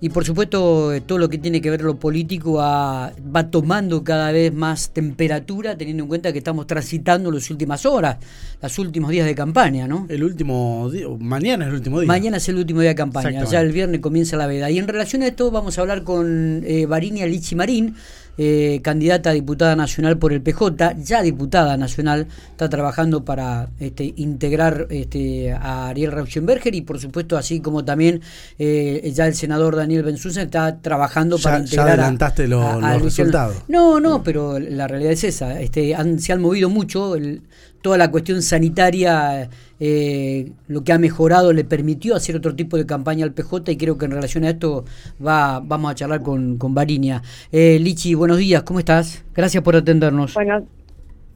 Y por supuesto, eh, todo lo que tiene que ver lo político va, tomando cada vez más temperatura, teniendo en cuenta que estamos transitando las últimas horas, los últimos días de campaña, ¿no? El último día, mañana es el último día. Mañana es el último día de campaña, ya el viernes comienza la veda. Y en relación a esto vamos a hablar con eh, Varinia Lichi Marín, eh, candidata a diputada nacional por el PJ, ya diputada nacional, está trabajando para este, integrar este, a Ariel Rauschenberger y por supuesto así como también eh, ya el senador Daniel Benzusa está trabajando para integrar ya adelantaste los resultados. No, no, pero la realidad es esa, este, se han movido mucho, el, toda la cuestión sanitaria, eh, lo que ha mejorado le permitió hacer otro tipo de campaña al PJ y creo que en relación a esto va, vamos a charlar con, con Barinia. Eh, Lichi, buenos días, ¿cómo estás? Gracias por atendernos. Bueno,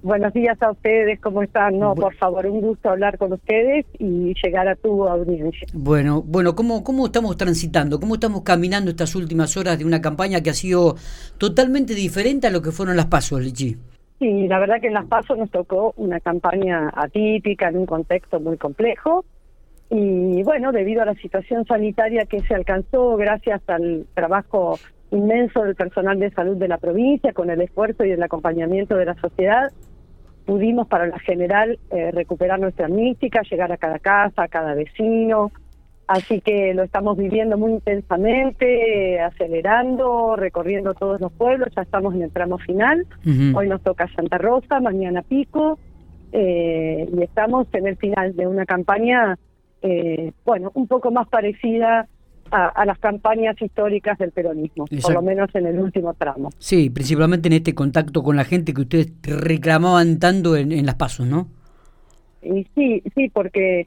buenos días a ustedes, ¿cómo están? No, por favor, un gusto hablar con ustedes y llegar a tu audiencia. Bueno, bueno, ¿cómo, cómo estamos transitando? ¿Cómo estamos caminando estas últimas horas de una campaña que ha sido totalmente diferente a lo que fueron las pasos, Lichi? Sí, la verdad que en Las Pasos nos tocó una campaña atípica en un contexto muy complejo. Y bueno, debido a la situación sanitaria que se alcanzó gracias al trabajo inmenso del personal de salud de la provincia, con el esfuerzo y el acompañamiento de la sociedad, pudimos para la general eh, recuperar nuestra mística, llegar a cada casa, a cada vecino, Así que lo estamos viviendo muy intensamente, acelerando, recorriendo todos los pueblos, ya estamos en el tramo final. Hoy nos toca Santa Rosa, mañana Pico, eh, y estamos en el final de una campaña, eh, bueno, un poco más parecida a, las campañas históricas del peronismo, por lo menos en el último tramo. Sí, principalmente en este contacto con la gente que ustedes reclamaban tanto en, en las pasos, ¿no? Y sí, sí, porque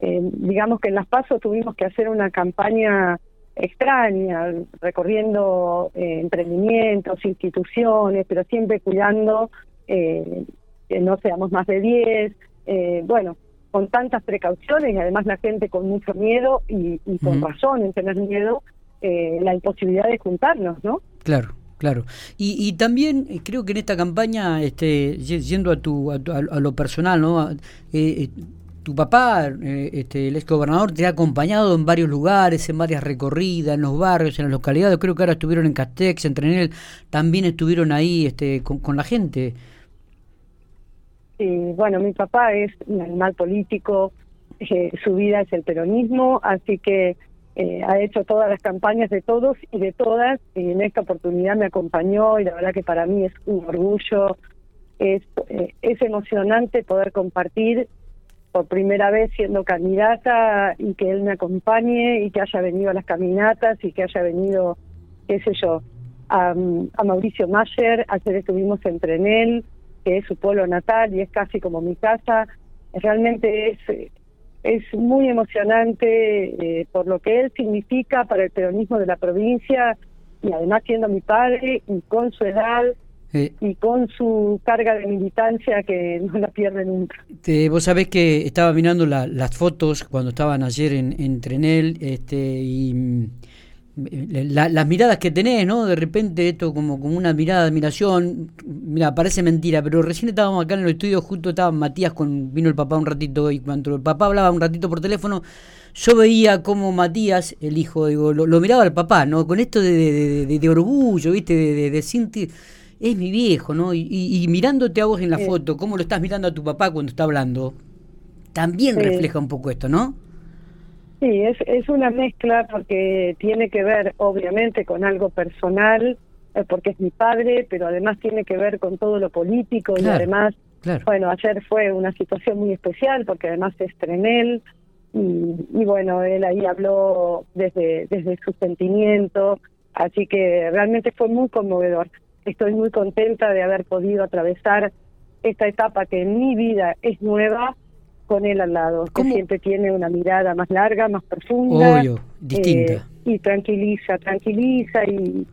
eh, digamos que en Las Pasos tuvimos que hacer una campaña extraña, recorriendo eh, emprendimientos, instituciones, pero siempre cuidando eh, que no seamos más de 10, eh, bueno, con tantas precauciones y además la gente con mucho miedo y, con razón en tener miedo, la imposibilidad de juntarnos, ¿no? Claro. Claro. Y, y también creo que en esta campaña, este, yendo a, tu, a, a lo personal, ¿no? Eh, tu papá, eh, este, el ex gobernador, te ha acompañado en varios lugares, en varias recorridas, en los barrios, en las localidades. Creo que ahora estuvieron en Castex, en Trenel, también estuvieron ahí este, con, la gente. Sí, bueno, mi papá es un animal político, eh, su vida es el peronismo, así que eh, ha hecho todas las campañas de todos y de todas, y en esta oportunidad me acompañó y la verdad que para mí es un orgullo, es, es emocionante poder compartir por primera vez siendo candidata y que él me acompañe y que haya venido a las caminatas y que haya venido, qué sé yo, a, Mauricio Mayer, ayer estuvimos en Trenel, que es su pueblo natal y es casi como mi casa. Realmente es, es muy emocionante eh, por lo que él significa para el peronismo de la provincia y además siendo mi padre y con su edad y con su carga de militancia que no la pierde nunca. vos sabés que estaba mirando las fotos cuando estaban ayer en, en Trenel este, y mm, las miradas que tenés, ¿no? De repente esto como, como una mirada de admiración, mira, parece mentira, pero recién estábamos acá en el estudio, justo estaba Matías, con vino el papá un ratito y cuando el papá hablaba un ratito por teléfono, yo veía como Matías, el hijo, digo, lo, miraba al papá, ¿no? Con esto de, de, de orgullo, ¿viste? De, de, sentir es mi viejo, ¿no? Y, mirándote a vos en la foto, cómo lo estás mirando a tu papá cuando está hablando, también refleja un poco esto, ¿no? Sí, es, es una mezcla porque tiene que ver, obviamente, con algo personal, eh, porque es mi padre, pero además tiene que ver con todo lo político y además, bueno, ayer fue una situación muy especial porque además es Trenel y, y bueno, él ahí habló desde, desde su sentimiento, así que realmente fue muy conmovedor estoy muy contenta de haber podido atravesar esta etapa que en mi vida es nueva con él al lado, que siempre tiene una mirada más larga, más profunda. Obvio, distinta. Eh, y tranquiliza, tranquiliza y,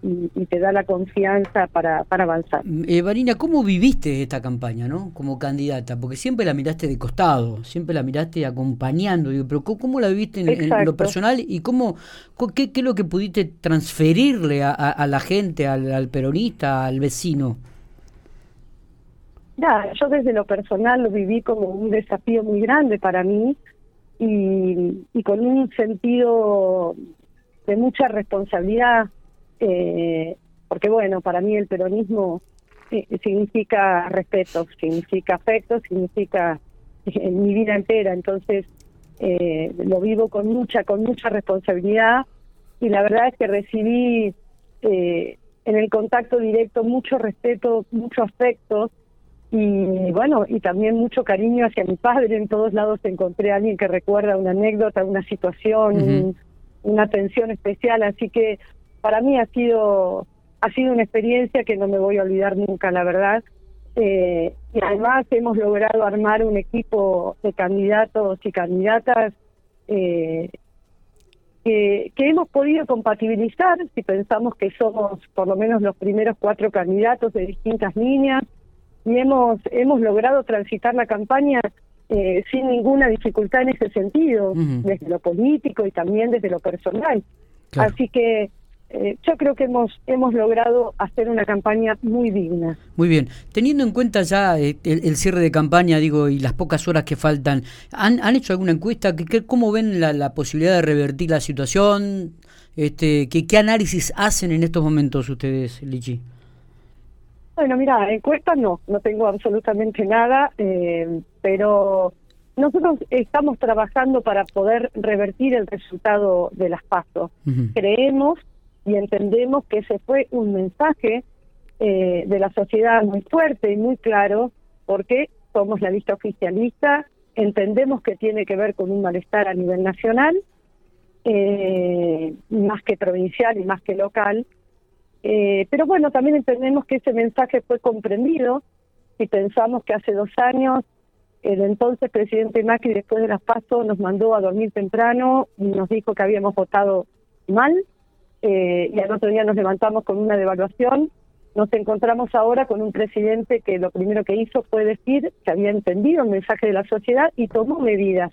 te da la confianza para, para avanzar. Eh, Marina, ¿cómo viviste esta campaña, no? Como candidata, porque siempre la miraste de costado, siempre la miraste acompañando, digo, pero ¿cómo, la viviste en, lo personal y cómo, qué, qué, es lo que pudiste transferirle a, la gente, al, peronista, al vecino? Ya, yo desde lo personal lo viví como un desafío muy grande para mí y, con un sentido de mucha responsabilidad, eh, porque bueno, para mí el peronismo eh, significa respeto, significa afecto, significa eh, mi vida entera, entonces lo vivo con mucha, con mucha responsabilidad y la verdad es que recibí en el contacto directo mucho respeto, mucho afecto y bueno, y también mucho cariño hacia mi padre. En todos lados encontré a alguien que recuerda una anécdota, una situación, una atención especial. Así que para mí ha sido, ha sido una experiencia que no me voy a olvidar nunca, la verdad. Eh, y además hemos logrado armar un equipo de candidatos y candidatas eh, que, que, hemos podido compatibilizar, si pensamos que somos por lo menos los primeros cuatro candidatos de distintas líneas, y hemos, hemos logrado transitar la campaña eh, sin ninguna dificultad en ese sentido, desde lo político y también desde lo personal. Así que eh, yo creo que hemos hemos logrado hacer una campaña muy digna. Muy bien. Teniendo en cuenta ya eh, el, cierre de campaña, digo, y las pocas horas que faltan, ¿han, han hecho alguna encuesta? ¿Qué, ¿Cómo ven la, la, posibilidad de revertir la situación? Este, ¿qué, ¿Qué análisis hacen en estos momentos ustedes, Lichi? Bueno, mira, encuestas no, no tengo absolutamente nada, eh, pero nosotros estamos trabajando para poder revertir el resultado de las pasos. Creemos y entendemos que ese fue un mensaje eh, de la sociedad muy fuerte y muy claro, porque somos la lista oficialista, entendemos que tiene que ver con un malestar a nivel nacional, eh, más que provincial y más que local, eh, pero bueno, también entendemos que ese mensaje fue comprendido y pensamos que hace dos años el entonces presidente Macri después de las pasos nos mandó a dormir temprano y nos dijo que habíamos votado mal eh, y al otro día nos levantamos con una devaluación. Nos encontramos ahora con un presidente que lo primero que hizo fue decir que había entendido el mensaje de la sociedad y tomó medidas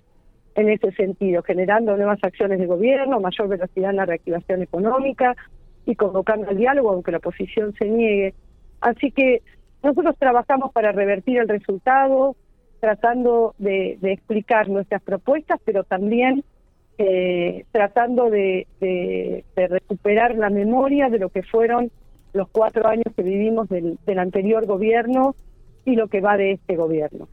en ese sentido, generando nuevas acciones de gobierno, mayor velocidad en la reactivación económica, y convocando al diálogo, aunque la oposición se niegue. Así que nosotros trabajamos para revertir el resultado, tratando de, explicar nuestras propuestas, pero también eh, tratando de, recuperar la memoria de lo que fueron los cuatro años que vivimos del, anterior gobierno y lo que va de este gobierno.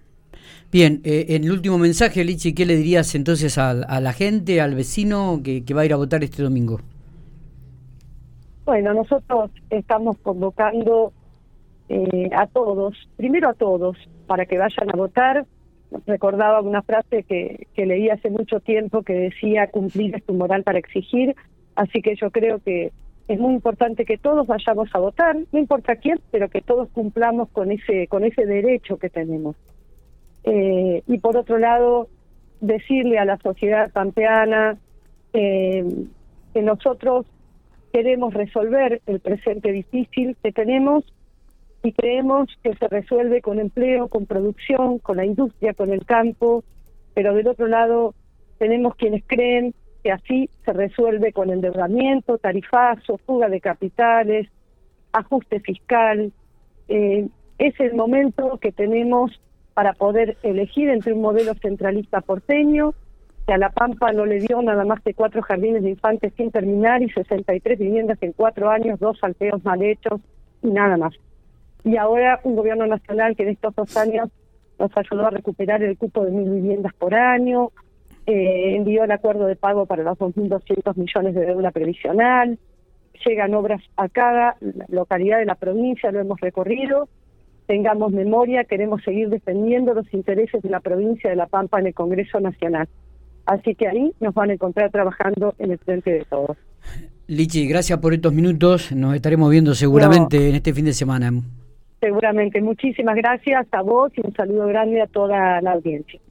Bien, eh, en el último mensaje, Lichi, ¿qué le dirías entonces a, la gente, al vecino que va a ir a votar este domingo? Bueno, nosotros estamos convocando eh, a todos, primero a todos, para que vayan a votar. Recordaba una frase que, que leí hace mucho tiempo que decía cumplir es tu moral para exigir, así que yo creo que es muy importante que todos vayamos a votar, no importa quién, pero que todos cumplamos con ese con ese derecho que tenemos. Eh, y por otro lado, decirle a la sociedad pampeana eh, que nosotros queremos resolver el presente difícil que tenemos y creemos que se resuelve con empleo, con producción, con la industria, con el campo, pero del otro lado tenemos quienes creen que así se resuelve con endeudamiento, tarifazo, fuga de capitales, ajuste fiscal. Eh, es el momento que tenemos para poder elegir entre un modelo centralista porteño a La Pampa no le dio nada más que cuatro jardines de infantes sin terminar y 63 viviendas en cuatro años, dos salteos mal hechos y nada más. Y ahora un gobierno nacional que en estos dos años nos ayudó a recuperar el cupo de mil viviendas por año, eh, envió el acuerdo de pago para los 2.200 millones de deuda previsional, llegan obras a cada localidad de la provincia, lo hemos recorrido, tengamos memoria, queremos seguir defendiendo los intereses de la provincia de La Pampa en el Congreso Nacional. Así que ahí nos van a encontrar trabajando en el frente de todos. Lichi, gracias por estos minutos. Nos estaremos viendo seguramente en este fin de semana. Seguramente. Muchísimas gracias a vos y un saludo grande a toda la audiencia.